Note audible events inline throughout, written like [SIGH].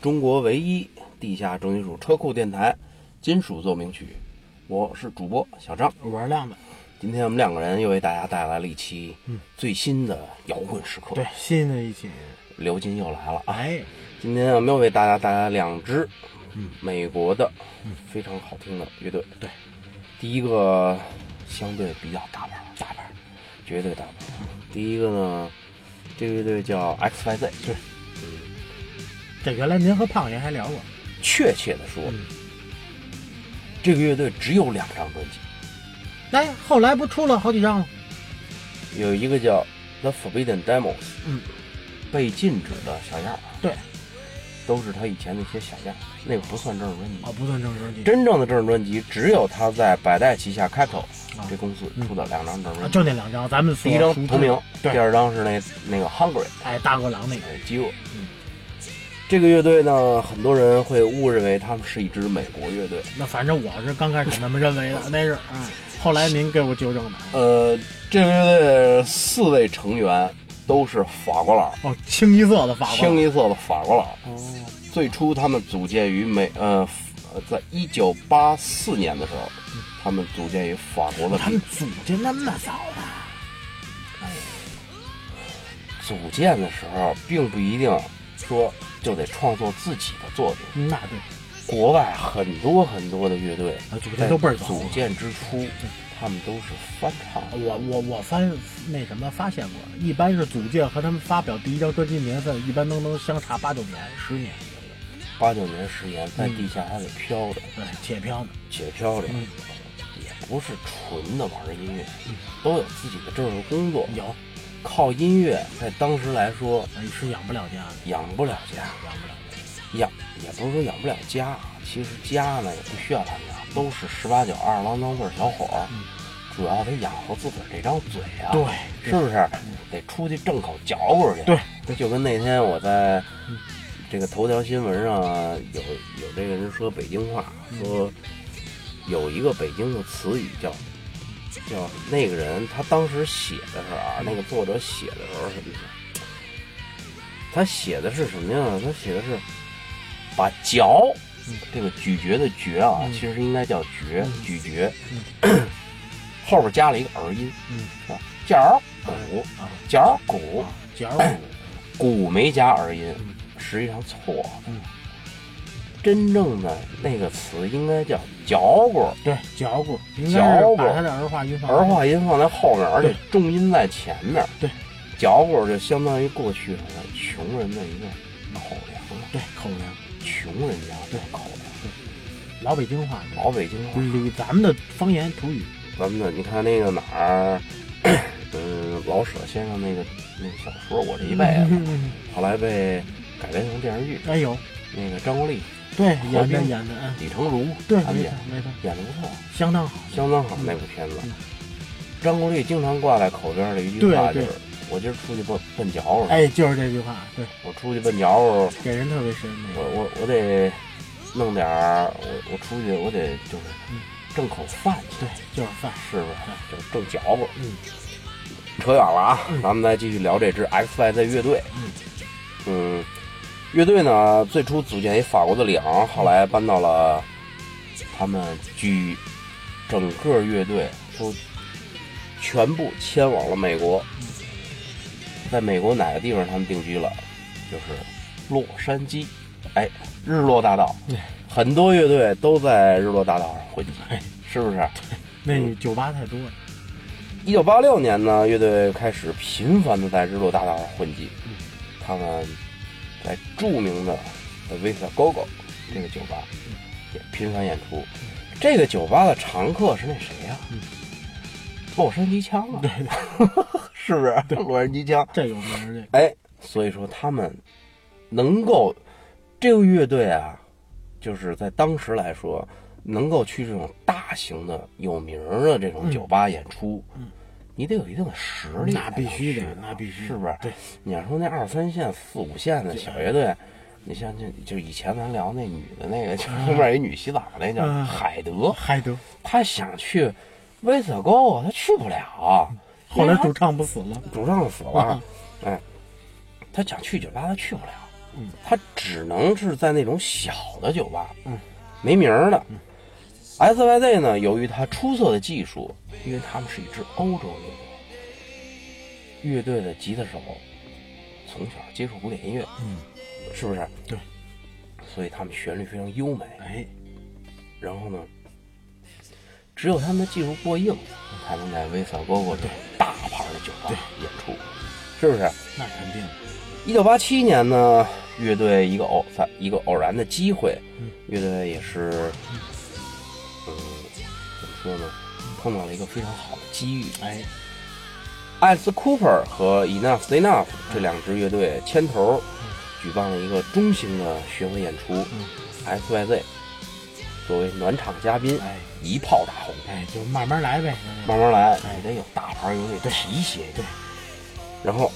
中国唯一地下重金属车库电台，金属奏鸣曲。我是主播小张，我是亮子。今天我们两个人又为大家带来了一期最新的摇滚时刻。对，新的一期，刘金又来了。哎，今天我们又为大家带来两支美国的非常好听的乐队。对，第一个相对比较大牌，大牌，绝对大牌。第一个呢，这个乐队叫 X Y Z。对，这原来您和胖爷还聊过。确切的说，这个乐队只有两张专辑。哎，后来不出了好几张吗？有一个叫《The Forbidden Demos》，嗯，被禁止的小样儿。对，都是他以前那些小样，那个不算正式专辑。哦，不算正式专辑。真正的正式专辑只有他在百代旗下 Capitol 这公司出的两张正式专辑，就那两张。咱们第一张同名，第二张是那那个 Hungry，哎，大饿狼那个饥饿。嗯，这个乐队呢，很多人会误认为他们是一支美国乐队。那反正我是刚开始那么认为的，那是嗯。后来您给我纠正的。呃，这个乐队四位成员都是法国佬。哦，清一色的法国。清一色的法国佬。哦。最初他们组建于美呃呃，在一九八四年的时候，他们组建于法国的。他们组建那么早的？哎，组建的时候并不一定说就得创作自己的作品。那对。国外很多很多的乐队啊，组建都倍儿早。组建之初，他们都是翻唱。我我我翻那什么发现过，一般是组建和他们发表第一张专辑年份，一般都能相差八九年、十年。八九年、十年，在地下还得飘着，对，且飘着，且飘着，也不是纯的玩音乐，都有自己的正式工作。有，靠音乐在当时来说是养不了家。的，养不了家，养不了家。养也不是说养不了家，其实家呢也不需要他们养，都是十八九、二十郎当岁小伙儿，主要得养活自个儿这张嘴啊，对，是不是？得出去挣口嚼过去。对，就跟那天我在这个头条新闻上有有这个人说北京话，说有一个北京的词语叫叫那个人，他当时写的时候啊，那个作者写的时候什么？他写的是什么呀？他写的是。把嚼，这个咀嚼的嚼啊，其实应该叫嚼，咀嚼，[CLEARS THROAT] 后边加了一个儿音，是吧？嚼鼓，嚼鼓，嚼 [CLEARS THROAT] 鼓没加儿音，实际上错了。真正的那个词应该叫嚼鼓，对，嚼鼓，嚼鼓，把它的儿化音放儿。化音放在后面，而且重音在前面。对，嚼鼓就相当于过去的穷人的一个口粮。对，口粮。穷人家对口粮，对，老北京话，老北京话，咱们的方言土语。咱们的，你看那个哪儿，嗯，[CLEARS THROAT] 老舍先生那个那个小说《我这一辈子》，[LAUGHS] 后来被改编成电视剧。哎呦，那个张国立，对，演的演的，李成儒，对，没错没错，演的不错，相当好，相当好那部片子。张国立经常挂在口边的一句话就是。我今儿出去奔奔嚼了，哎，就是这句话。对，我出去奔嚼了，给人特别深。我我我得弄点儿，我我出去我得就是挣口饭去。对，就是饭，是不是？就是挣嚼吧。嗯，扯远了啊，咱们再继续聊这支 X Y Z 乐队。嗯嗯，乐队呢最初组建于法国的里昂，后来搬到了他们居整个乐队都全部迁往了美国。在美国哪个地方他们定居了？就是洛杉矶，哎，日落大道，很多乐队都在日落大道上混迹，[LAUGHS] 是不是？那酒吧太多了。一九八六年呢，乐队开始频繁的在日落大道上混迹，他们在著名的 Visa Gogo 这个酒吧也频繁演出。这个酒吧的常客是那谁呀？洛杉矶枪啊，对，[LAUGHS] 是不是？洛杉矶枪，这有名这。哎，所以说他们能够这个乐队啊，就是在当时来说，能够去这种大型的、有名的这种酒吧演出，嗯，你得有一定的实力。那必须的，那必须，是不是？对，你要说那二三线、四五线的小乐队，你像就就以前咱聊那女的那个，就后面一女洗澡那叫海德，海德，他想去。威瑟沟他去不了，后来主唱不死了，主唱死了，哎，他想去酒吧他去不了，嗯，它只能是在那种小的酒吧，嗯，没名儿的。SYZ 呢，由于它出色的技术，因为他们是一支欧洲乐队，乐队的吉他手从小接触古典音乐，嗯，是不是？对，所以他们旋律非常优美。哎，然后呢，只有他们的技术过硬，才能在威萨哥哥这种大牌的酒吧演出，是不是？那肯定。一九八七年呢，乐队一个偶在一个偶然的机会，嗯乐队也是，说呢，碰到了一个非常好的机遇。哎，艾斯·库珀和 Enough Enough 这两支乐队牵头，举办了一个中型的巡回演出。嗯 SYZ 作为暖场嘉宾，哎一炮打红。哎，就慢慢来呗。慢慢来，哎得有大牌乐队提携。对，然后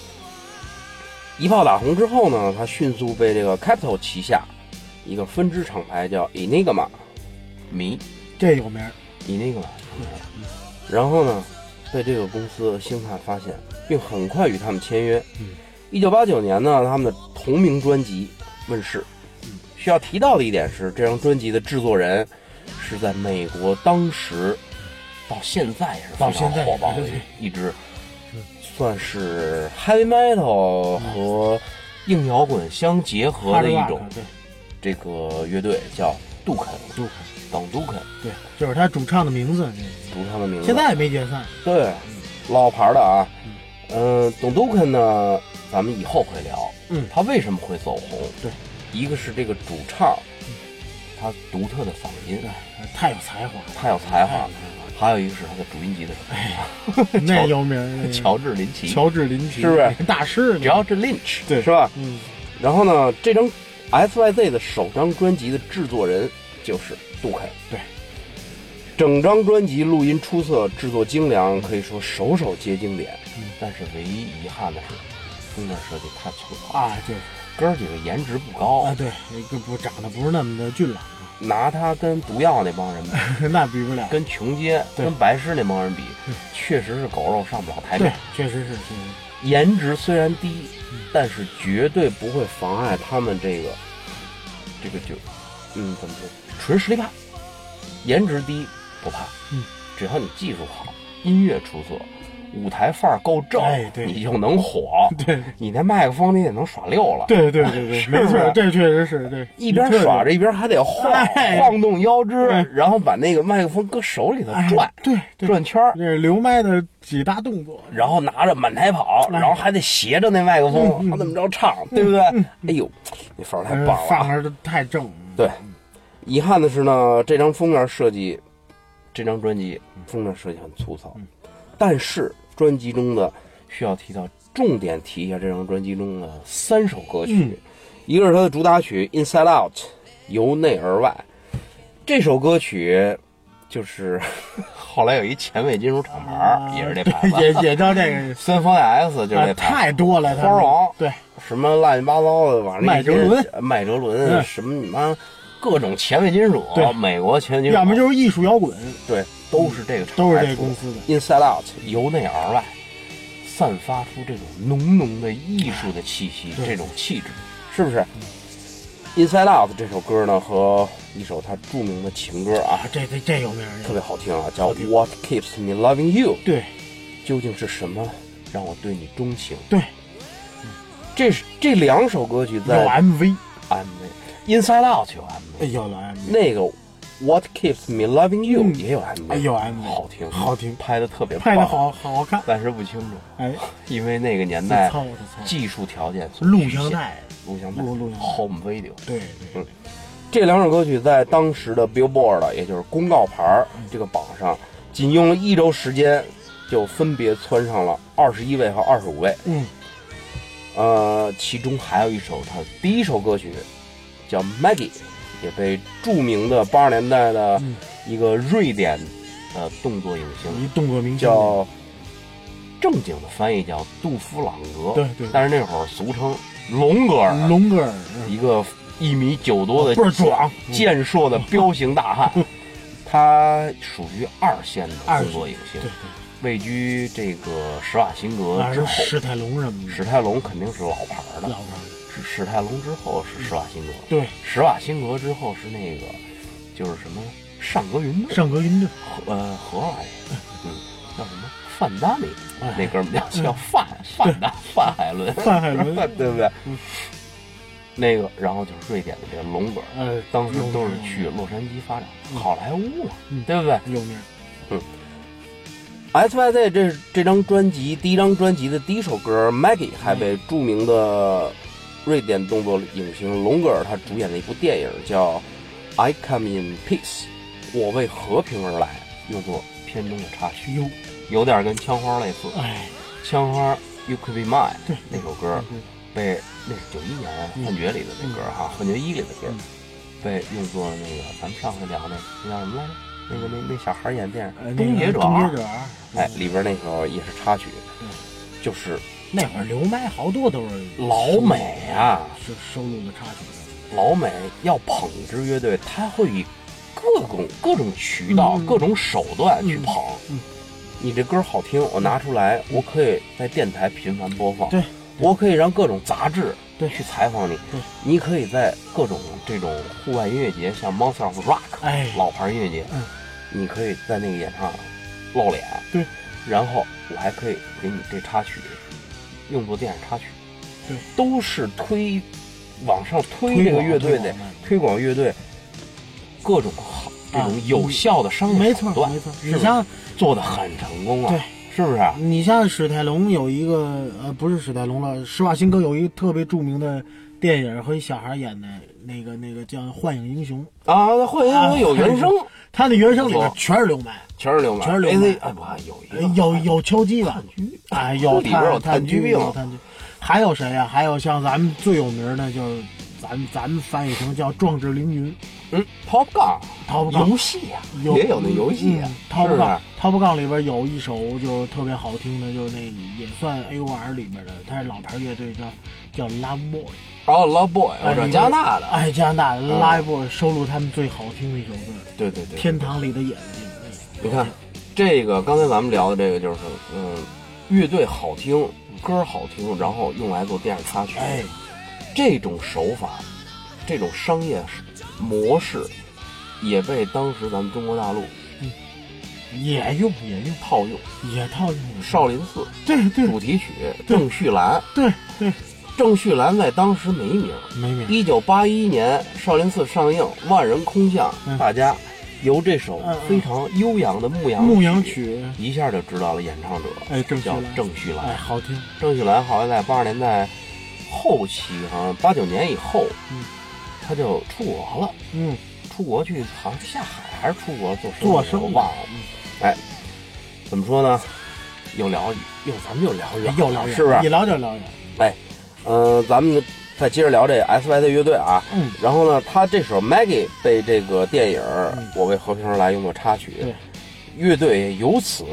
一炮打红之后呢，他迅速被这个 Capital 旗下一个分支厂牌叫 Enigma 迷这有名儿。Enigma，然后呢，被这个公司星探发现，并很快与他们签约。嗯，一九八九年呢，他们的同名专辑问世。嗯，需要提到的一点是，这张专辑的制作人是在美国当时到现在也是非常到现在火爆的一支，算是 heavy metal 和硬摇滚相结合的一种这个乐队，叫杜肯，杜肯，等杜肯，对，就是他主唱的名字。主唱的名字。现在也没解散。对，老牌的啊，嗯，董杜肯呢，咱们以后会聊，嗯他为什么会走红？对，一个是这个主唱，他独特的嗓音对，太有才华了，太有才华了，还有一个是他的主音吉他手，[LAUGHS] 那有名。乔治林奇，乔治林奇是不是大师？只要是 Lynch，对是吧？嗯，然后呢，这张 SYZ 的首张专辑的制作人就是杜肯。对，整张专辑录音出色，制作精良，可以说首首皆经典。嗯但是唯一遗憾的是，封面设计太粗糙，啊，对哥儿几个颜值不高，啊，对，那个不长得不是那么的俊朗，拿他跟毒药那帮人比，[LAUGHS] 那比不了。跟琼街、跟白狮那帮人比，确实是狗肉上不了台对面。，确实是，是。颜值虽然低，嗯但是绝对不会妨碍他们这个这个就嗯怎么说，纯实力派。颜值低不怕，嗯，只要你技术好，音乐出色，舞台范儿够正，哎对你就能火。对你那麦克风你也能耍溜了。对对对对，没错，这确实是对。一边耍着一边还得晃、哎晃动腰肢，哎然后把那个麦克风搁手里头哎转、对对，转圈儿，这是留麦的几大动作。然后拿着满台跑，哎然后还得斜着那麦克风，怎么着唱，对不对？哎呦，那范儿太棒了范儿太正。对，遗憾的是呢，这张封面设计，这张专辑封面设计很粗糙，嗯。但是专辑中的需要提到，重点提一下这张专辑中的三首歌曲，嗯。一个是它的主打曲《Inside Out》，由内而外，这首歌曲就是 [LAUGHS] 后来有一前卫金属厂牌，也是这牌子，啊也也叫这个，三方 S 就是。太多了。他们。花王。对，什么乱七八糟的，往麦哲伦、麦哲伦，嗯。什么你妈各种前卫金属，对。美国前卫金属，要么就是艺术摇滚，对，都是这个厂都是牌出的。这个公司的。Inside Out，由内而外，散发出这种浓浓的艺术的气息，对。这种气质，是不是？Inside Out 这首歌呢，和一首他著名的情歌啊啊，，这这这有名儿，特别好听啊，叫好听。What Keeps Me Loving You，对。究竟是什么让我对你钟情？对，这是这两首歌曲有在 MV，MV，Inside Out 有 MV，哎有了 MV，那个 What Keeps Me Loving You 嗯也有 MV，哎有 MV，好听，好听拍的特别棒拍的，好好看，暂时不清楚，哎，因为那个年代技术条件录像，带，录像带录录像带，Home Video。对对，这两首歌曲在当时的 Billboard，也就是公告牌儿这个榜上，仅用了一周时间，就分别窜上了二十一位和二十五位。嗯，呃，其中还有一首他第一首歌曲叫 Maggie，也被著名的八十年代的嗯。一个瑞典的动作影星一动作明星，叫正经的翻译叫杜夫朗格，对对。但是那会儿俗称龙格尔，龙格尔，嗯。一个一米九多的倍儿壮，健硕的彪形大汉，[LAUGHS] 他属于二线的动作影星对，对，位居这个施瓦辛格啊之后。是史泰龙什么的，史泰龙肯定是老牌的老，牌是史泰龙之后是施瓦辛格，对，施瓦辛格之后是那个就是什么尚格云顿，尚格云顿，呃，荷兰人，嗯，叫什么范达米，哎那哥们儿叫叫范范达范海伦，范海伦 [LAUGHS] 对不对嗯？那个，然后就是瑞典的这个龙格尔，呃，当时都是去洛杉矶发展，好莱坞嘛，嗯对不对有名，嗯？S Y Z 这这张专辑第一张专辑的第一首歌《Maggie》还被著名的瑞典动作影星龙格尔他主演的一部电影叫《I Come in Peace》，我为和平而来，用作片中的插曲，哟，有点跟枪花类似。哎，枪花《You Could Be Mine》对。那首歌对被那是九一年嗯。幻觉里的那歌哈，幻觉一里的歌嗯。被用作那个咱们上回聊那那叫什么来着？那个那那小孩演电呃影《终结者终哎，里边那首也是插曲嗯，就是那会儿刘麦好多都是老美啊，是收录的插曲，老美要捧一支乐队，他会以各种各种渠道、各种手段去捧。嗯你这歌好听，我拿出来，我可以在电台频繁播放。对，我可以让各种杂志对去采访你。对，你可以在各种这种户外音乐节，像 Monster of Rock，哎老牌音乐节，嗯你可以在那个演唱露脸。对，然后我还可以给你这插曲用作电影插曲。对，都是推往上推这个乐队的推广乐队各种好这啊种有效的商业没手段，错没错，你像做的很成功啊，对，是不是？你像史泰龙有一个呃，不是史泰龙了，施瓦辛格有一个特别著名的电影和一小孩演的那个那个叫《幻影英雄》，啊，那幻影英雄有原声，他的原声里边全是刘麦，全是流氓，全是流氓 AC 哎不有一个有有敲击吧，哎，有里边有炭炭疽病。有炭疽，还有谁呀、还有像咱们最有名的就是咱咱们翻译成叫《壮志凌云》嗯，Top Gun，Top Gun 游戏呀，也有那游戏啊嗯，，Top 是不 Gun 里边有一首就特别好听的，就是那也算 A O R 里边的，它是老牌乐队叫叫 Love Boy，哦，Love Boy，我知道哎里边加拿大的，哎，加拿大的嗯。Live Boy 收录他们最好听的一首歌。对对对，《天堂里的眼睛》。你看，这个刚才咱们聊的这个就是，嗯，乐队好听，歌好听，然后用来做电影插曲，哎，这种手法，这种商业模式，也被当时咱们中国大陆也用也用。套用。也套用。少林寺对对。主题曲郑绪岚，对对，郑绪岚在当时没名。没名。一九八一年少林寺上映《万人空巷》，嗯大家由这首非常悠扬的牧羊牧羊曲，一下就知道了演唱者，哎，郑绪叫岚，郑绪哎，岚。好听，郑绪岚后来在八十年代后期，好像八九年以后，嗯他就出国了。嗯，出国去，好像是下海还是出国做生意做生意我忘了。哎，怎么说呢？又聊又咱们又聊远了，又聊远，是不是一？聊就聊远。嗯、咱们再接着聊这 S Y Z 乐队啊。嗯，然后呢，他这首《Maggie》被这个电影《嗯我为和平而来》用作插曲，乐队由此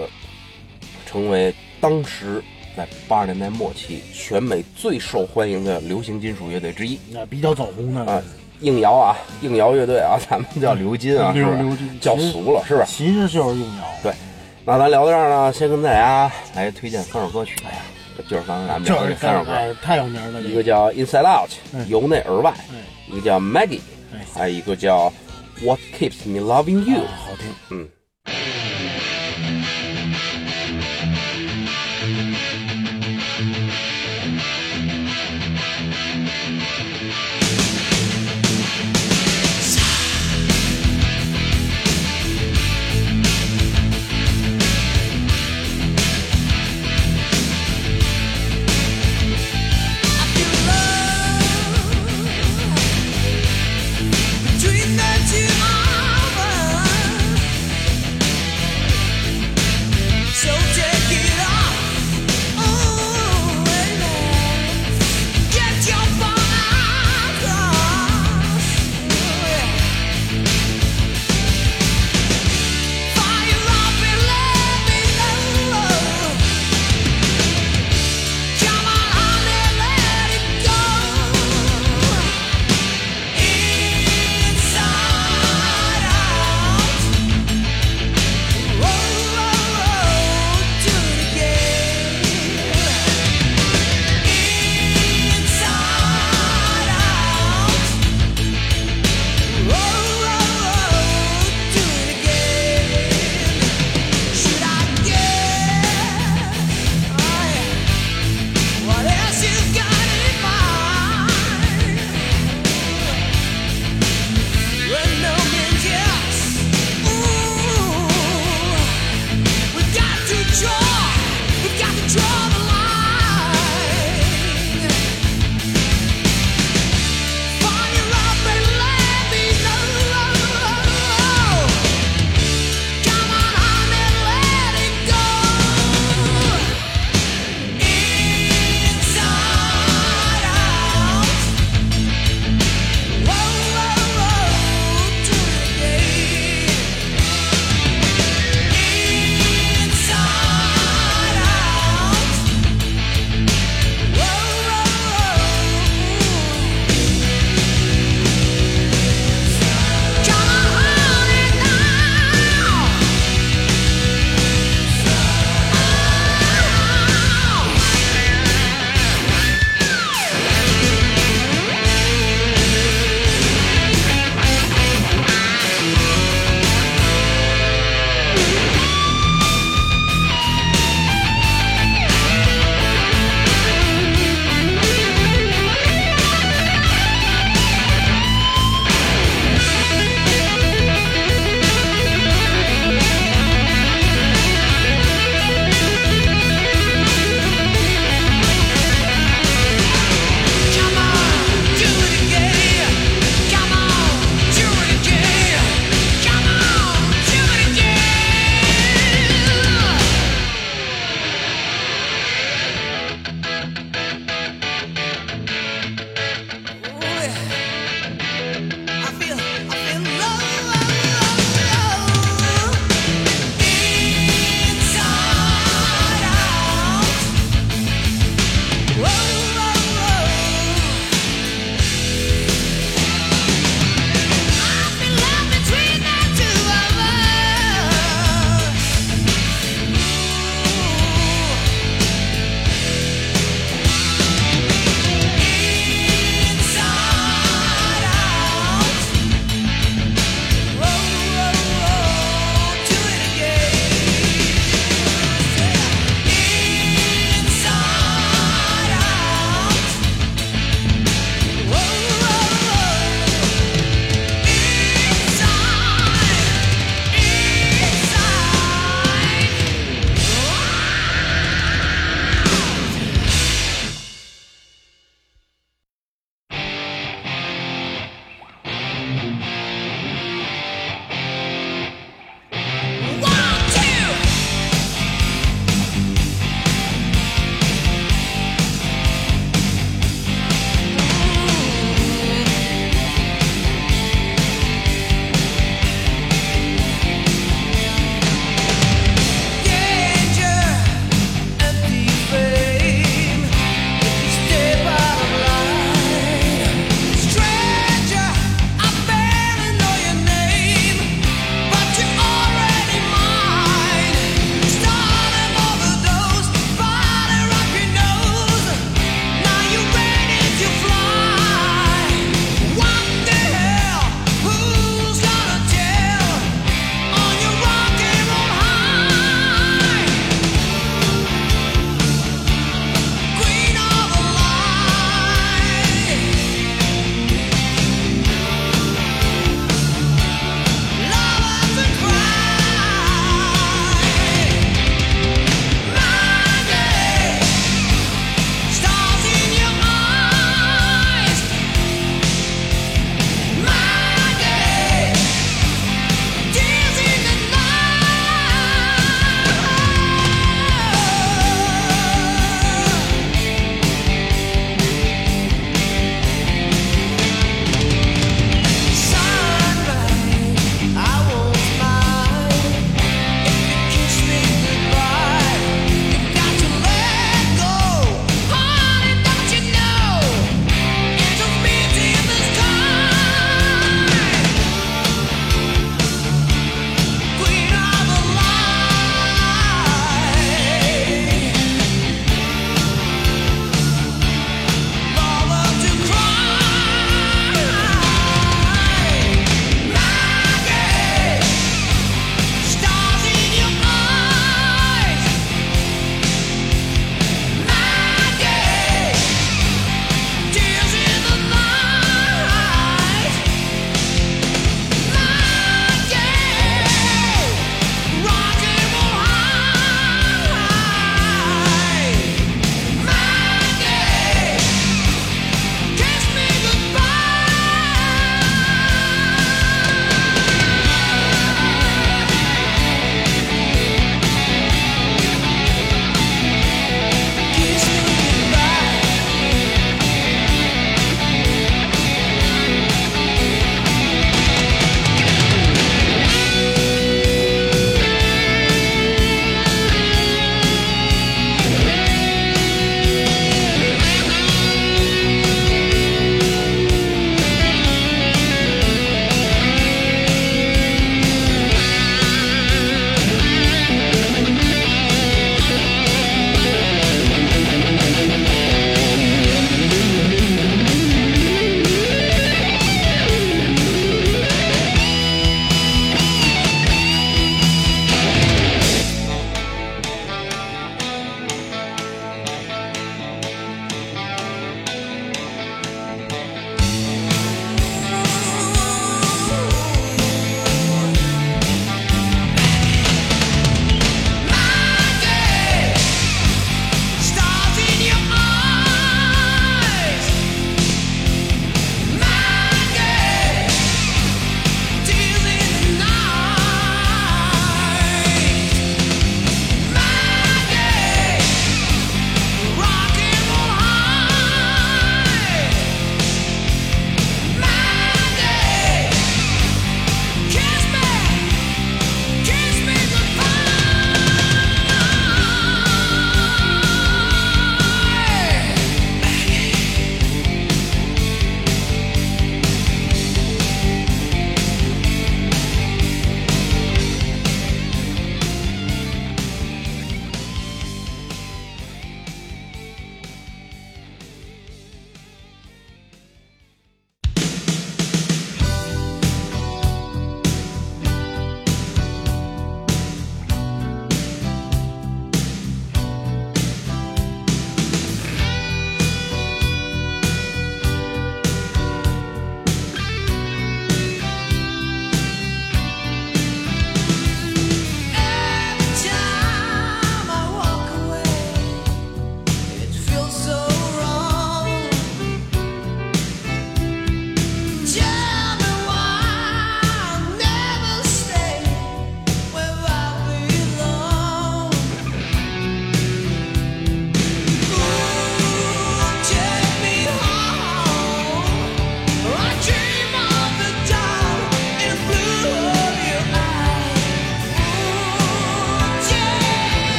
成为当时在八十年代末期全美最受欢迎的流行金属乐队之一。那比较走红的啊硬摇啊，硬摇乐队啊，咱们叫流金啊，是吧刘刘金叫俗了，是吧？其实就是硬摇。对那咱聊到这儿呢，先跟大家来推荐三首歌曲。哎呀，就是刚才咱们聊就是的这三首歌，哎，太有名了。一个叫《Inside Out》，嗯由内而外；哎一个叫《Maggie》，哎，还有一个叫《What Keeps Me Loving You 哎》。好听。嗯。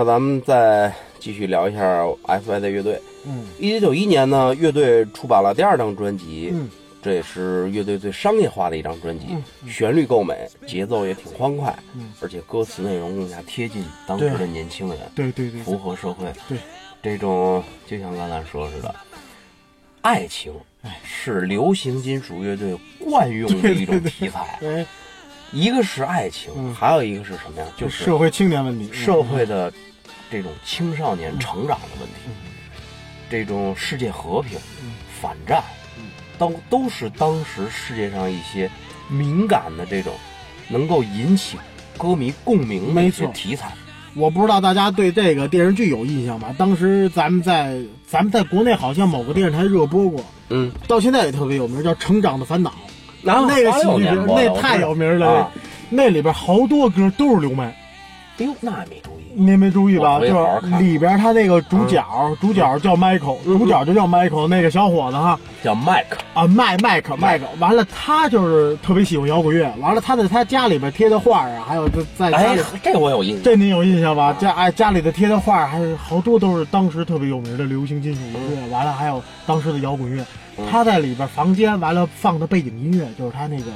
那咱们再继续聊一下 F Y 的乐队。嗯。一九九一年呢，乐队出版了第二张专辑，嗯。这也是乐队最商业化的一张专辑，嗯。旋律够美，节奏也挺欢快，嗯。而且歌词内容更加贴近当时的年轻人，对对对，符合社会。对，这种就像刚才说似的，爱情哎。是流行金属乐队惯用的一种题材。[LAUGHS] 哎，一个是爱情，嗯。还有一个是什么呀？就是社会青年问题，嗯社会的这种青少年成长的问题，这种世界和平、嗯反战，都都是当时世界上一些敏感的这种能够引起歌迷共鸣的一些题材。我不知道大家对这个电视剧有印象吗？当时咱们在咱们在国内好像某个电视台热播过，嗯，到现在也特别有名，叫《成长的烦恼》。然后那个喜剧那太有名了，啊那里边好多歌都是刘麦，哎呦，那没注意。您没注意吧？就是里边他那个主角，主角叫 Michael，主角就叫 Michael，那个小伙子哈。叫麦克，啊麦麦克麦克，完了他就是特别喜欢摇滚乐，完了他在他家里边贴的画啊，还有在在家哎里。，这我有印象。这您有印象吧？家哎，家里的贴的画还是好多都是当时特别有名的流行金属音乐，完了还有当时的摇滚乐。他在里边房间完了放的背景音乐，就是他那个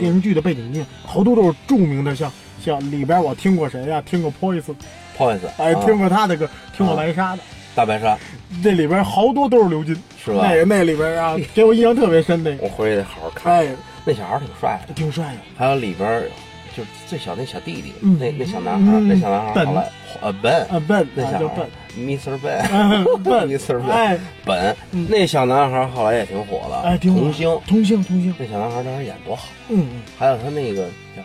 电视剧的背景音乐，好多都是著名的，像像里边我听过谁呀、听过 Poison，不好意思，哎，啊听过他的歌，听过白沙的，大白鲨，那里边好多都是刘金，是吧？那个那里边啊，[LAUGHS] 给我印象特别深那个，我回去得好好看。哎，那小孩挺帅的，挺帅的。还有里边儿就是最小那小弟弟，嗯。那那小男孩，嗯。那小男孩儿笨后来呃笨啊笨那小孩儿啊 Mr. 笨嗯笨 Mr. 笨哎。本。嗯。那小男孩后来也挺火的，哎，童星，童星童星，那小男孩当时演多好，嗯嗯。还有他那个叫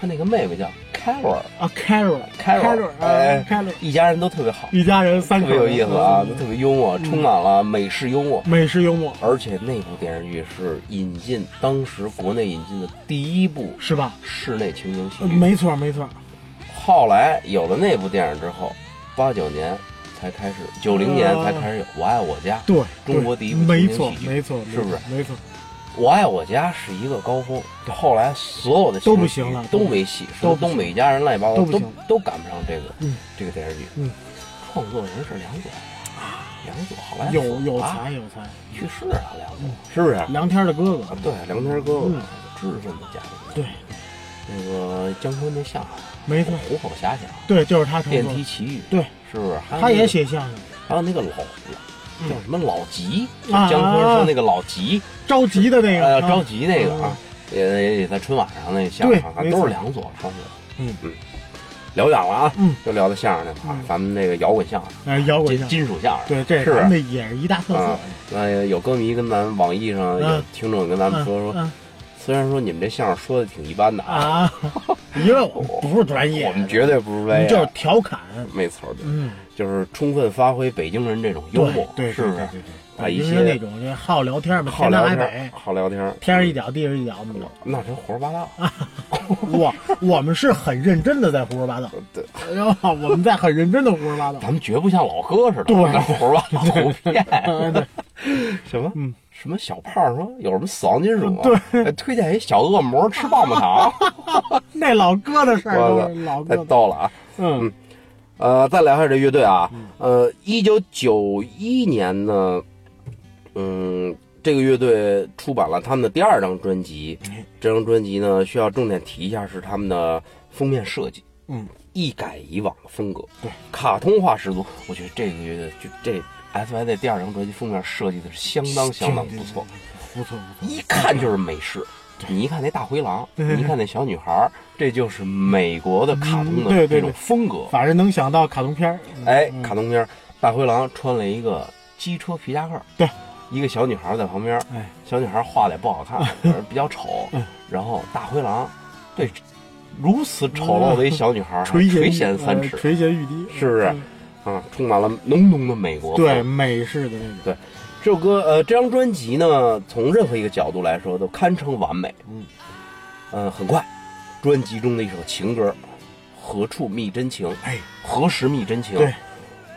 他那个妹妹叫 Carol 啊，Carol Carol，啊哎，Carol，一家人都特别好，一家人三个特别有意思啊，特别幽默，充满了美式幽默。美式幽默而且那部电视剧是引进当时国内引进的第一部是吧？室内情景喜剧。呃没错没错，后来有了那部电影之后，八九年才开始，九零年才开始有《我爱我家》。对，中国第一部没错情景喜剧没错，是不是没错？我爱我家是一个高峰，后来所有的都不行了都没戏，都东北一家人乱七八糟都都不行都赶不上这个嗯这个电视剧。嗯，创作人是梁左，梁左后来有有才有才，去世了，梁左是不是？梁天的哥哥，对，梁天哥哥嗯知识分子家庭，对，那个姜昆那相声，没错，虎口遐想，对，就是他电，梯奇遇，对，是不是？还有他也写相声，还有那个老叫什么老吉，就啊姜昆说那个老吉，着急的那个，着急那个啊，也也也在春晚上那相声都是两左双左。嗯。嗯，聊远了啊，嗯，就聊到相声去了咱们那个摇滚相声、哎，摇滚金，金属相声，对，这是不是？咱们这也是一大特啊色，，那有歌迷跟咱网易上有嗯听众跟咱们说说，嗯虽然说你们这相声说的挺一般的啊，啊，因为我们不是专业，我们绝对不是专业，就是调侃，没错的，嗯，就是充分发挥北京人这种幽默，对，对是不是？对对对把一些那些种就好聊天嘛，好聊天北，，好聊天，天上一脚地上一脚那种。那真胡说八道。我我们是很认真的在胡说八道，对，哎呦，我们在很认真的胡说八道。咱们绝不像老哥似的，对胡说八道胡骗。嗯对，[LAUGHS] 什么？嗯，什么小胖说有什么死亡金属吗？对哎，推荐一小恶魔吃棒棒糖，[LAUGHS] 那老哥的事儿 [LAUGHS] 老太哥太。逗了啊！嗯呃，再聊一下这乐队啊，呃，一九九一年呢，嗯，这个乐队出版了他们的第二张专辑，这张专辑呢需要重点提一下是他们的封面设计，嗯，一改以往的风格，对，卡通化十足。我觉得这个乐队就这 SYZ 第二张专辑封面设计的是相当相当不错，，不错不错。一看就是美式。你一看那大灰狼，你一看那小女孩儿，这就是美国的卡通的这种风格。反正能想到卡通片儿。哎，嗯卡通片儿，大灰狼穿了一个机车皮夹克，对，一个小女孩在旁边，哎，小女孩画的也不好看，[LAUGHS] 反正比较丑嗯，[LAUGHS] 然后大灰狼对如此丑陋的一小女孩，垂涎三尺，呃垂涎欲滴，是不是嗯啊，充满了浓浓的美国。对，美式的那种。对这首歌，呃，这张专辑呢，从任何一个角度来说都堪称完美。嗯，呃，很快，专辑中的一首情歌，《何处觅真情》，哎，何时觅真情？对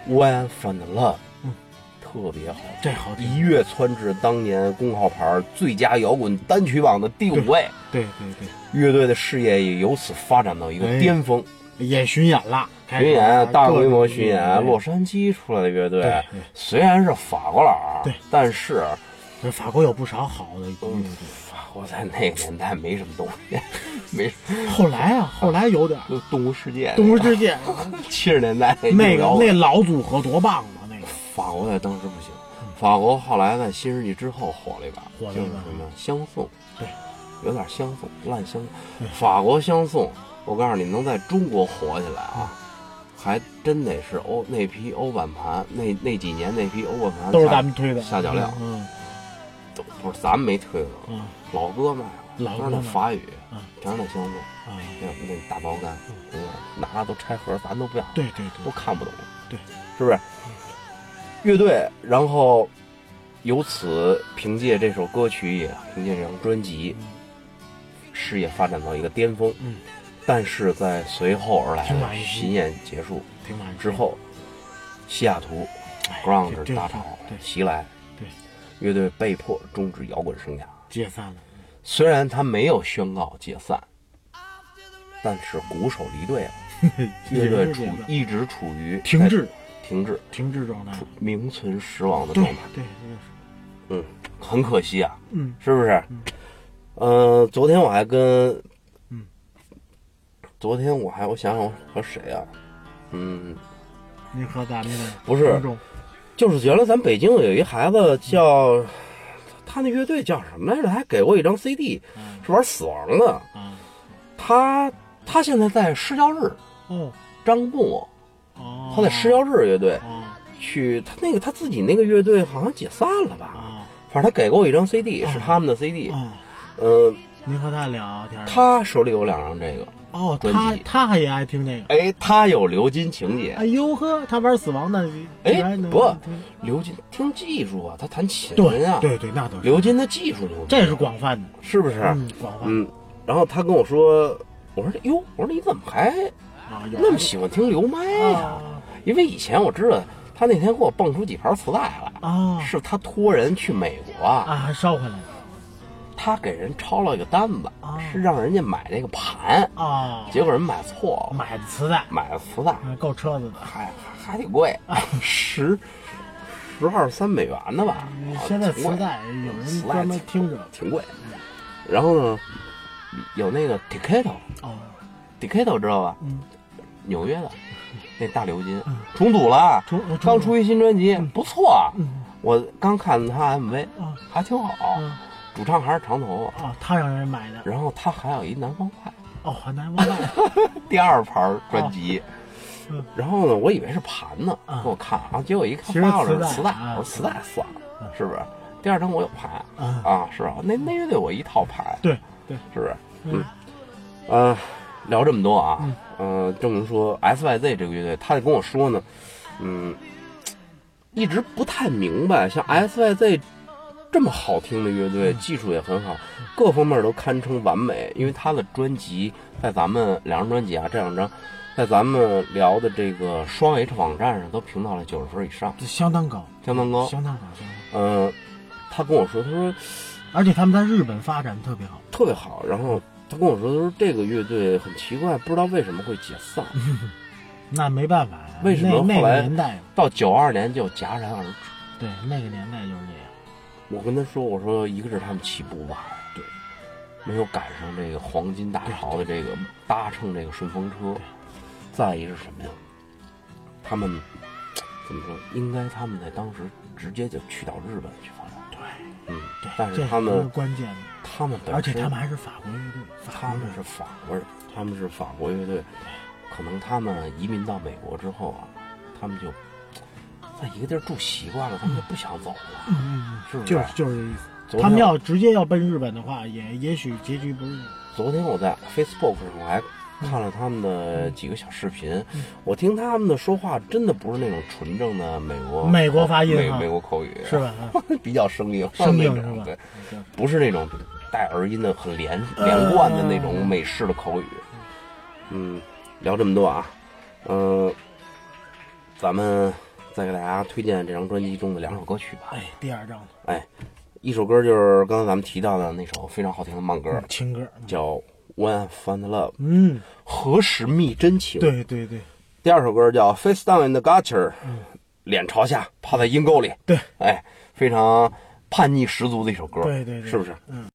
，When Found Love，嗯，特别好，这好听。一跃窜至当年公号牌最佳摇滚单曲榜的第五位。对对对，乐队的事业也由此发展到一个哎巅峰。也巡演了，巡演大规模巡演，洛杉矶出来的乐队虽然是法国佬但是对法国有不少好的乐队。法国在那个年代没什么东西，没 [LAUGHS] 后来啊，后来有点动物 [LAUGHS] 世界，动物世界 [LAUGHS] 七十年代那个那老组合多棒啊！那个法国在当时不行，法国后来在新世纪之后火了一把，就是什么相送，对，有点相送，烂相送。法国相送，我告诉你，能在中国火起来啊，还真得是欧那批欧版盘，那那几年那批欧版盘都是咱们推的下脚料，嗯都不是咱们没推的，嗯老哥卖了，老哥那法语嗯，全是那相送，啊，那那大包干，嗯，拿了都拆盒，咱都不要，对对对，都看不懂，对，是不是？乐队，然后由此凭借这首歌曲，也凭借这张专辑，事业发展到一个巅峰。嗯，但是在随后而来的巡演结束之后，西雅图哎 grunge 这这大潮袭来，对，乐队被迫终止摇滚生涯。解散了，虽然他没有宣告解散，但是鼓手离队了，[LAUGHS] 乐队处一直处于停滞。停滞。停滞状态。名存实亡的状态，对，嗯，很可惜啊，嗯。是不是？嗯，昨天我还跟，嗯，昨天我还我想想我和谁啊？嗯，你和咱们的不是就是原来咱北京有一孩子叫，他那乐队叫什么来着？还给我一张 CD，嗯。是玩死亡的。嗯，他他现在在失教日，哦。张默，哦，他在失教日乐队。哦。去，他那个他自己那个乐队好像解散了吧？啊反正他给过我一张 CD，哦。是他们的 CD。嗯，呃，您和他聊天，他手里有两张这个，哦，他他辑他也爱听这个。哎，他有流金情节。哎，呦呵，他玩死亡的，哎不听。流金听技术啊，他弹琴对啊，对对，那都是，流金的技术牛逼，这是广泛的，是不是？嗯，广泛。嗯，然后他跟我说，我说哟，我说你怎么还那么喜欢听刘麦呀、啊。因为以前我知道他那天给我蹦出几盘磁带来，啊。是他托人去美国啊，啊，还捎回来了他给人抄了一个单子，啊。是让人家买那个盘，啊，结果人买错了，买的磁带，买的磁带，啊够车子的。还还还挺贵，[LAUGHS] 十十二三美元的吧？现在磁带有人专门听着。挺贵。然后呢，有那个哦，知道吧？嗯，纽约的 [LAUGHS] 那大流金。嗯。重组了，重重刚出一新专辑，不错我刚看他 MV，啊还挺好，嗯主唱还是长头发。啊，他让人买的。然后他还有一南方派哦，还南方派 [LAUGHS] 第二盘专辑。嗯，然后呢，我以为是盘呢，啊给我看啊，结果一看发了磁带是磁带，啊我说磁带。算了，是不是？第二张我有盘啊，啊，是啊，那那乐队我一套盘，对对，是不是？嗯。呃，聊这么多啊嗯，呃，证明说 SYZ 这个乐队，他就跟我说呢，嗯，一直不太明白，像 SYZ 这么好听的乐队，技术也很好，各方面都堪称完美。因为他的专辑在咱们两张专辑啊，这两张在咱们聊的这个双 H 网站上都评到了九十分以上，这相当高，相当高。相当高，相当高。嗯、他跟我说，他说而且他们在日本发展特别好，特别好，然后他跟我说，他说这个乐队很奇怪，不知道为什么会解散。[LAUGHS] 那没办法呀。为什么那那后来到九二年就戛然而止。对那个年代就是这样。我跟他说，我说一个是他们起步晚，对，没有赶上这个黄金大潮的这个搭乘这个顺风车。再一是什么呀？他们怎么说？应该他们在当时直接就去到日本去发展。对嗯，对，但是他们关键的，他们本而且他们还是法国乐队，法国乐队他们是法国人，他们是法国乐队，可能他们移民到美国之后啊，他们就在一个地儿住习惯了，他们就不想走了，嗯是不是？就是就是这意思。昨天他们要直接要奔日本的话，也也许结局不是昨天我在 Facebook 上我还看了他们的几个小视频，嗯我听他们的说话真的不是那种纯正的美国美国发音美美国口语，是吧？啊 [LAUGHS] 比较生硬，生硬那种是吧对，不是那种带儿音的很连呃连贯的那种美式的口语。嗯，聊这么多啊，嗯、咱们再给大家推荐这张专辑中的两首歌曲吧。哎，第二张哎，一首歌就是刚才咱们提到的那首非常好听的慢歌，情歌，叫《When I Find Love，嗯，何时觅真情？。对对对第二首歌叫 Face Down in the Gutter，、脸朝下趴在阴沟里。对，哎，非常叛逆十足的一首歌。对对对是不是？嗯。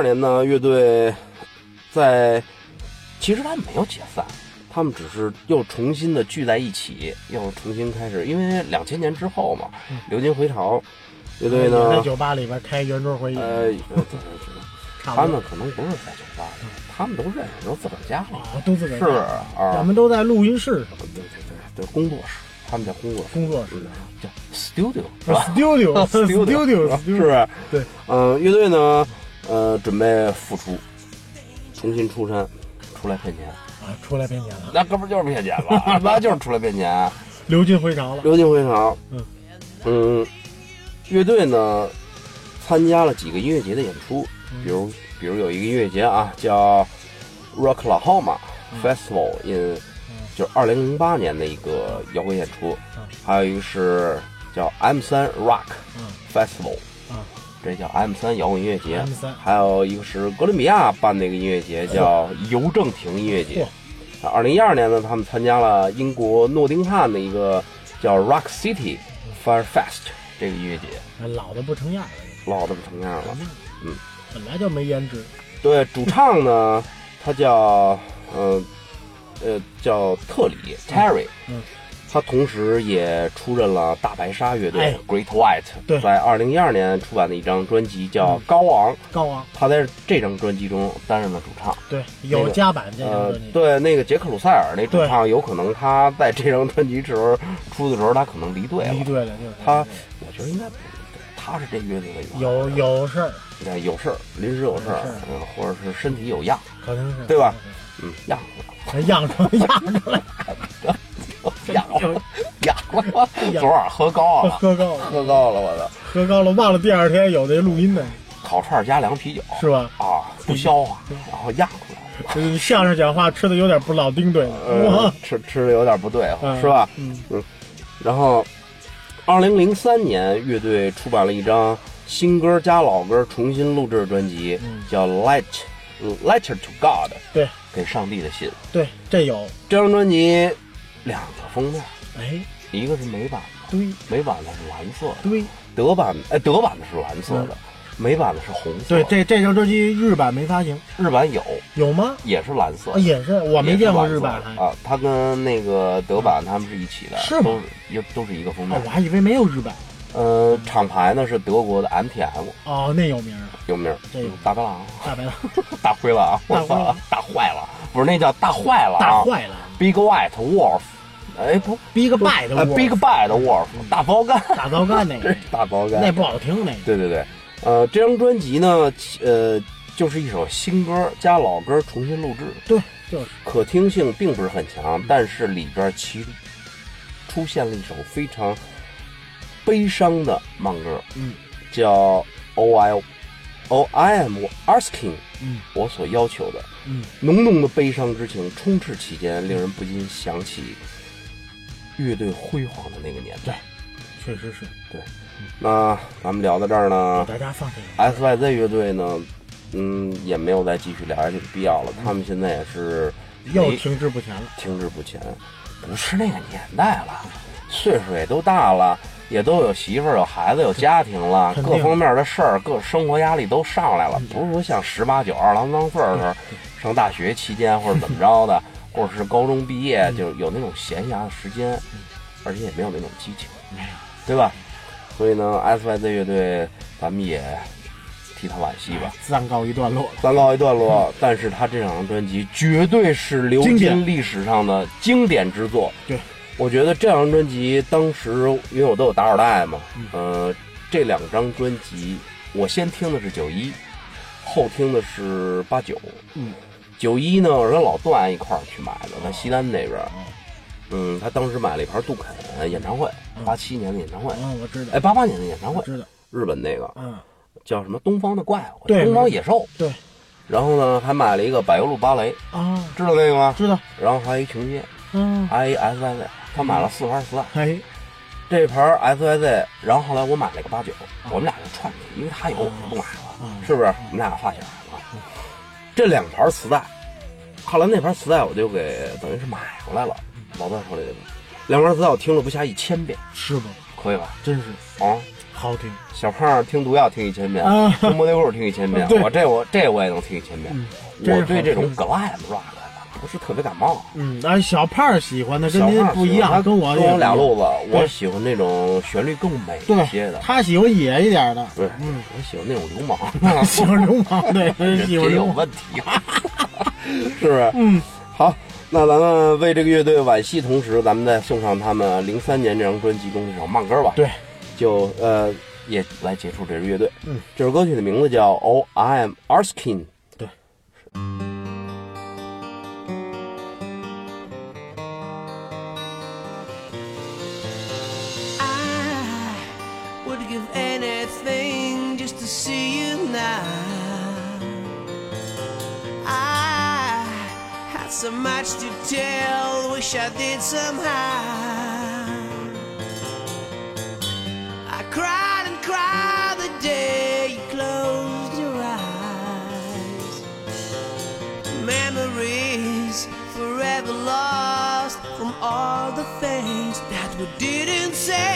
二年呢，乐队在其实他们没有解散，他们只是又重新的聚在一起，又重新开始，因为两千年之后嘛，流金回潮，乐队也在呢，酒吧里边开圆桌会议，呃，[LAUGHS] 他们可能不是在酒吧里，他们都认识，都自个儿家里，啊，都自个儿是啊我们都在录音室上对对对对，工作室，他们叫工作室，工作室嗯叫 studio 是吧？，studio [LAUGHS] [LAUGHS] studio 是不是？对，嗯、乐队呢，呃，准备复出，重新出山，出来骗钱。啊，出来骗钱了，那哥们儿就是骗钱了？[LAUGHS] 那就是出来骗钱，流进回潮了，流进回潮。嗯。嗯，乐队呢参加了几个音乐节的演出，嗯。比如比如有一个音乐节啊，叫 Rocklahoma 嗯。Festival in，、就是二零零八年的一个摇滚演出，嗯。还有一个是叫 M 三 Rock 嗯。Festival，、嗯这叫 M 三摇滚音乐节。M3 还有一个是哥伦比亚办的一个音乐节，叫邮政亭音乐节。二零一二年呢，他们参加了英国诺丁汉的一个叫 Rock City Fire Fest 这个音乐节，老的不成样了，老的不成样了。嗯，本来就没颜值，对，主唱呢，他叫嗯呃叫特里 Terry，嗯他同时也出任了大白鲨乐队、哎。Great White，在二零一二年出版的一张专辑叫《高昂》，高昂，他在这张专辑中担任了主唱。对，有加版这张呃专辑，，对，那个杰克鲁塞尔那主唱，有可能他在这张专辑时候出的时候，他可能离队了。离队了，就是。他，我觉得应该不离队，他是这乐队的有有事儿，对有事儿，临时有事儿嗯，或者是身体有恙，可能是。对吧？嗯，恙可能是？样出来，恙出来，[LAUGHS] 恙了，[LAUGHS] 昨晚喝高了，喝高了，喝高了，我操！喝高了，忘了第二天有那录音呢，烤串加凉啤酒是吧？啊，不消化，然后压出来了。就是相声讲话吃的有点不老丁对了，呃，，吃吃的有点不对付，嗯是吧？嗯然后，二零零三年，乐队出版了一张新歌加老歌重新录制的专辑，嗯叫《Let Letter to God》，对给上帝的信。对，这有，这张专辑两个封面，哎，一个是美版的，对美版的是蓝色的，对德版哎德版的是蓝色的，美版的是红色对，这这张专辑日版没发行，日版有，有吗？也是蓝色啊，也是，我没见过日版还，啊，它跟那个德版他们是一起的，是吗都是也都是一个封面哦，。我还以为没有日版，呃，厂牌呢是德国的 MTM，哦，那有名儿，有名儿这有大白狼、大白狼，大灰狼，我大灰狼操，大坏了，不是那叫大坏了啊，大坏了，Big White Wolf，哎不，Big Bad 呃 Big Bad Wolf，大包干，[LAUGHS] 大包干那个，[LAUGHS] 大包干，那不好听那个，对对对，呃，这张专辑呢，呃，就是一首新歌加老歌重新录制，对，就是。可听性并不是很强，但是里边其出现了一首非常悲伤的慢歌，嗯，叫 O I O I am asking，嗯。我所要求的，嗯，浓浓的悲伤之情充斥其间，令人不禁想起乐队辉煌的那个年代。确实是。对，那咱们聊到这儿呢大家放这个，，S Y Z 乐队呢，嗯，也没有再继续聊下去的必要了，他们现在也是又停滞不前了，停滞不前，不是那个年代了，岁数也都大了，也都有媳妇儿、有孩子、有家庭了，各方面的事儿、各生活压力都上来了，不是说像十八九、二郎当岁儿的时候，上大学期间或者怎么着的，或者是高中毕业就有那种闲暇的时间，而且也没有那种激情，对吧？所以呢，S Y Z 乐队咱们也替他惋惜吧。暂告一段落了，暂告一段落，[LAUGHS] 但是他这两张专辑绝对是流经典金历史上的经典之作。对，我觉得这张专辑当时因为我都有打耳带嘛，呃，这两张专辑我先听的是九一，后听的是八九。嗯，九一呢，我是跟老段一块儿去买的，在西单那边。嗯，他当时买了一盘杜肯演唱会，八七年的演唱会，嗯，我知道，哎，八八年的演唱会，知道，日本那个嗯，叫什么《东方的怪物》，东方野兽。对，然后呢，还买了一个柏油路芭蕾，啊，知道那个吗？知道，然后还有一琼街，嗯，还有一 S Y Z，他买了四盘磁带，哎，这盘 S Y Z，然后后来我买了个八九，我们俩就串起，因为他有我不买了，嗯是不是？我们俩发小嘛。这两盘磁带，后来那盘磁带我就给等于是买回来了，老段手里的。两盘磁带我听了不下一千遍，是吗？可以吧？真是啊，好听。小胖听毒药听一千遍，啊听摩羯裤听一千遍，[LAUGHS] 我这我这我也能听一千遍。我对这种 glam rock 不是特别感冒。嗯，那小胖喜欢的跟您不一样，喜欢跟我跟我俩路子，我喜欢那种旋律更美一些的，。他喜欢野一点的，对，嗯，我喜欢那种流氓，[LAUGHS] 喜欢流氓，对，这喜欢 [LAUGHS] 有问题，是不是？嗯，好，那咱们为这个乐队惋惜，同时咱们再送上他们零三年这张专辑中这首慢歌吧。对，就呃也来结束这支乐队。嗯，这首歌曲的名字叫《All I'm Asking》。Now. I had so much to tell, wish I did somehow. I cried and cried the day you closed your eyes. Memories forever lost from all the things that we didn't say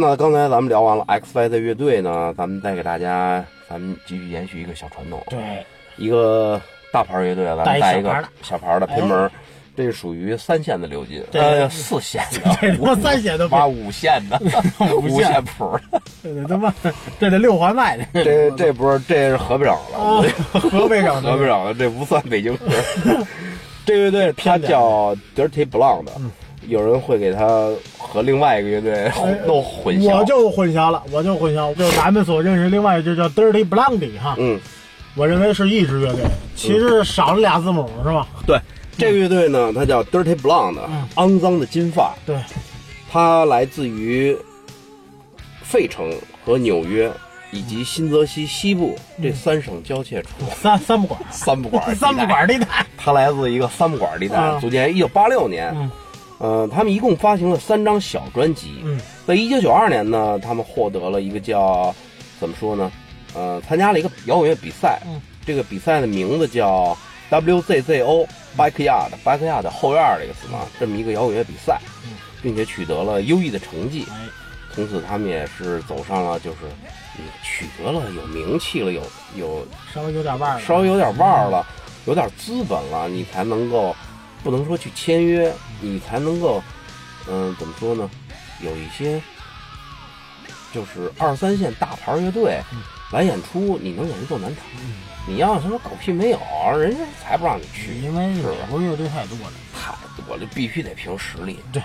那刚才咱们聊完了 X Y 的乐队呢，咱们再给大家，咱们继续延续一个小传统，对，一个大牌乐队，咱们带一个小牌的偏门，这是属于三线的流金，对呃，四线这的，他妈三线的挖五线的，五线谱的，这得他妈这得六环外的，这这不是这是河北省啊的，河北省的河北省的，这不算北京市。[LAUGHS] 这乐队它偏叫 Dirty Blonde，有嗯人会给它和另外一个乐队弄混淆。我就混淆了，我就混淆，就咱们所认识另外一支叫 Dirty Blondie 哈，嗯，我认为是一支乐队，其实少了俩字母是吧？对，这个乐队呢，它叫 Dirty Blonde，、嗯肮脏的金发。对，它来自于费城和纽约以及新泽西西部这三省交界处。三三不管，三不管 [LAUGHS] 三不管地带，它来自一个三不管地带，啊组建于一九八六年。嗯呃，他们一共发行了三张小专辑。嗯，在一九九二年呢，他们获得了一个叫怎么说呢？呃，参加了一个摇滚乐比赛。嗯，这个比赛的名字叫 WZZO Backyard Backyard 后院儿这个词嘛，这么一个摇滚乐比赛，嗯并且取得了优异的成绩。哎，从此，他们也是走上了就是嗯取得了有名气了，有有稍微有点腕儿，稍微有点腕儿了，有点资本了，你才能够，不能说去签约，你才能够，嗯、怎么说呢？有一些就是二三线大牌乐队嗯来演出，你能给人做南场。你要什么狗屁没有，人家才不让你去，因为美国乐队太多了，太多了，必须得凭实力。对，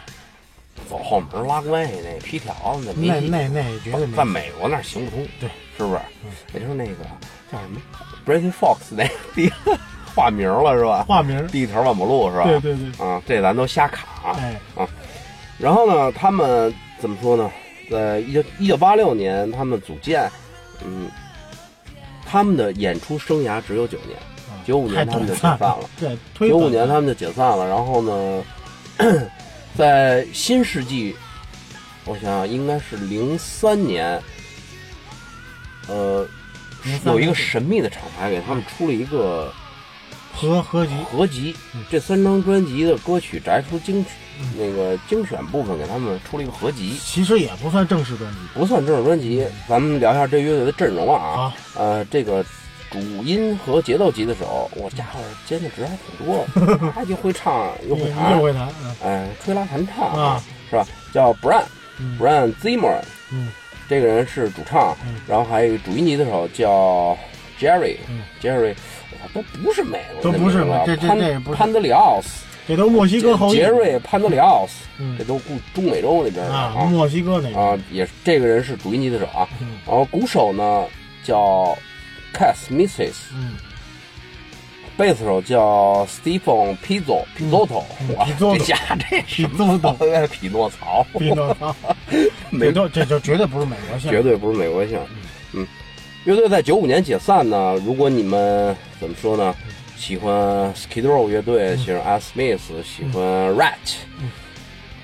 走后门拉关系那皮条子没戏那那那绝对没在美国那儿行不通，对，是不是？也就是那个叫什么 Brady Fox 那第化名了是吧？化名，第一条万宝路是吧？对对对，啊，这咱都瞎卡。哎，然后呢，他们怎么说呢？在一九一九八六年，他们组建，嗯，他们的演出生涯只有九年，九五太年他们就解散了。对，九五年他们就解散了，然后呢，[CLEARS THROAT] 在新世纪，我想想应该是零三年，呃，有一个神秘的厂牌给他们出了一个合合集，合集嗯，这三张专辑的歌曲摘出精那个精选部分给他们出了一个合集，其实也不算正式专辑不算正式专辑。咱们聊一下这乐队的阵容啊，啊，呃，这个主音和节奏吉的手，我家伙兼的职还挺多的，[LAUGHS] 他就会唱又会弹又，会弹，嗯哎，吹拉弹唱啊，是吧？叫 Brian 嗯。Brian Zimmer，嗯这个人是主唱嗯，然后还有一个主音吉他手叫 Jerry 嗯。Jerry，都不是美国都不是这这潘这不是潘德里奥斯。这都墨西哥杰瑞·潘德里奥斯，嗯这都中中美洲那边的啊，啊墨西哥那边，啊，也是这个人是主音吉他手啊，嗯然后鼓手呢叫 Cass Mrs，嗯，贝斯手叫 Stephen Pizzo Pizzotto，嗯哇这家这什么 Pizzotto 匹诺曹，匹诺曹，[LAUGHS] 美这这就绝对不是美国姓，绝对不是美国性。嗯，乐队在九五年解散呢。如果你们怎么说呢？喜欢 Skid Row 乐队，喜欢 Smith，喜欢 Rat，嗯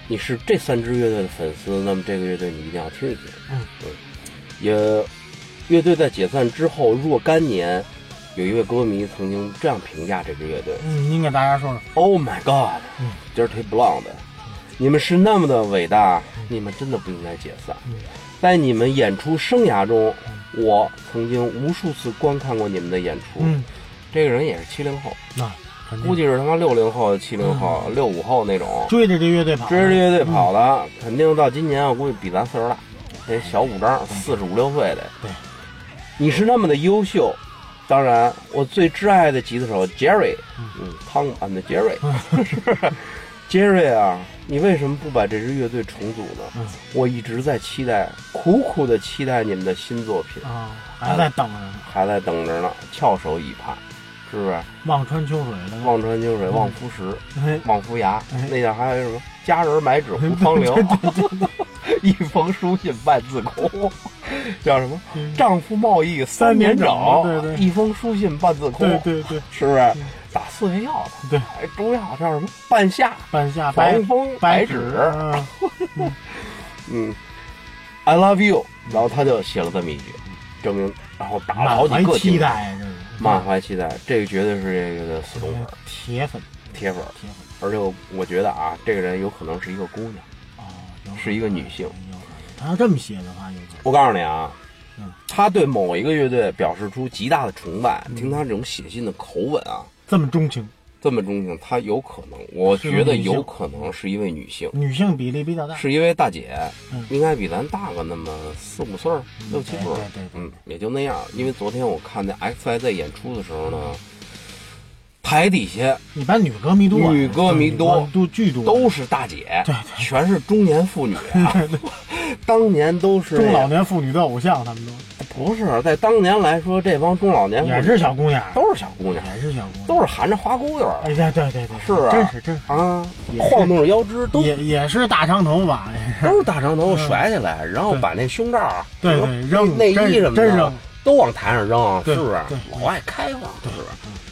你是这三支乐队的粉丝，那么这个乐队你一定要听一听。嗯也乐队在解散之后若干年，有一位歌迷曾经这样评价这支乐队嗯，您给大家说说，：“Oh my God，嗯 Dirty Blonde，你们是那么的伟大，你们真的不应该解散。嗯。在你们演出生涯中，我曾经无数次观看过你们的演出。嗯，这个人也是七零后，那估计是他妈六零后、七零后、六五后那种。追着这乐队跑，追着乐队跑的，肯定到今年我估计比咱岁数大，得小五张，四十五六岁得。对，你是那么的优秀。当然，我最挚爱的吉他手 Jerry，嗯。汤姆 and Jerry，[LAUGHS] 是 Jerry 啊，你为什么不把这支乐队重组呢？嗯我一直在期待，苦苦的期待你们的新作品，啊，还在等着呢，还在等着呢，翘首以盼，是不是？望穿秋水了，望穿秋水，望夫石，哎望夫崖，哎那叫还有什么？佳人买纸胡窗流，一封书信半字空，叫什么？丈夫贸易三年整，一封书信半字空，对对对，是不是？打四味药的，对哎，中药叫什么？半夏，半夏白防风白纸，啊嗯，I love you，然后他就写了这么一句，证明，然后打了好几个惊期待，满怀期待，这个绝对是这个的死忠粉、铁粉，铁粉，铁粉而且我我觉得啊，这个人有可能是一个姑娘。哦，是一个女性。他要这么写的话，有我告诉你啊嗯，他对某一个乐队表示出极大的崇拜，听他这种写信的口吻啊，这么钟情，这么钟情，她有可能，我觉得有可能是一位女性，女性比例比较大，是一位大姐嗯，应该比咱大个那么四五岁儿、六七岁儿对对对，嗯，也就那样。因为昨天我看那 X Y Z 演出的时候呢，台底下一般女歌迷多啊，女歌迷多都巨多，都是大姐，对对。全是中年妇女啊，[LAUGHS] [LAUGHS] 当年都是中老年妇女的偶像，他们都。不不是在当年来说，这帮中老年妇也是小姑娘，都是小姑娘，也是小姑娘，都是含着花骨朵哎呀，对对对，是啊。真是真是，啊，晃动着腰肢，都也也是大长头发，都是大长头发甩起来，然后把那胸罩儿、对扔内衣什么的真扔。都往台上扔，是不是？对？老爱开放，是不是？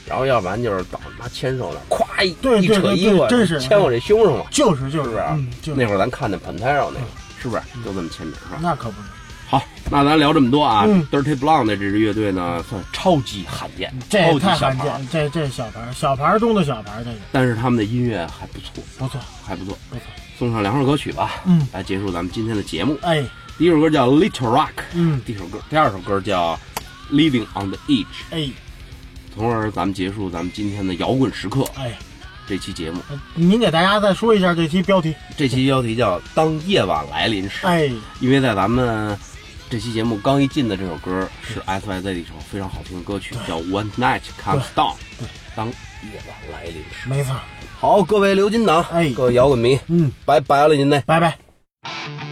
然后要不然就是到他妈牵手那儿，咵一一对扯衣服，真是牵我这胸上了，就是就是啊？那会儿咱看那盆栽上那个，是不是？就这么牵名是吧？那可不是，好，那咱聊这么多啊。嗯。Dirty Blonde 这支乐队呢，算超级罕见，这超级太罕小牌儿，见，这这小牌儿小牌儿中的小牌儿，这个。但是他们的音乐还不错，不错。还不错。不错，送上两首歌曲吧，嗯，来结束咱们今天的节目。哎，第一首歌叫《Little Rock》，嗯，第一首歌，第二首歌叫《Living on the Edge》，哎从而咱们结束咱们今天的摇滚时刻哎，这期节目。您给大家再说一下这期标题，这期标题叫《当夜晚来临时》，哎，因为在咱们这期节目刚一进的这首歌是 S Y Z 的一首非常好听的歌曲，叫《One Night Comes Down》，当夜晚来临时。没错，好，各位刘金党，哎。各位摇滚迷，嗯，拜拜了您嘞。拜拜。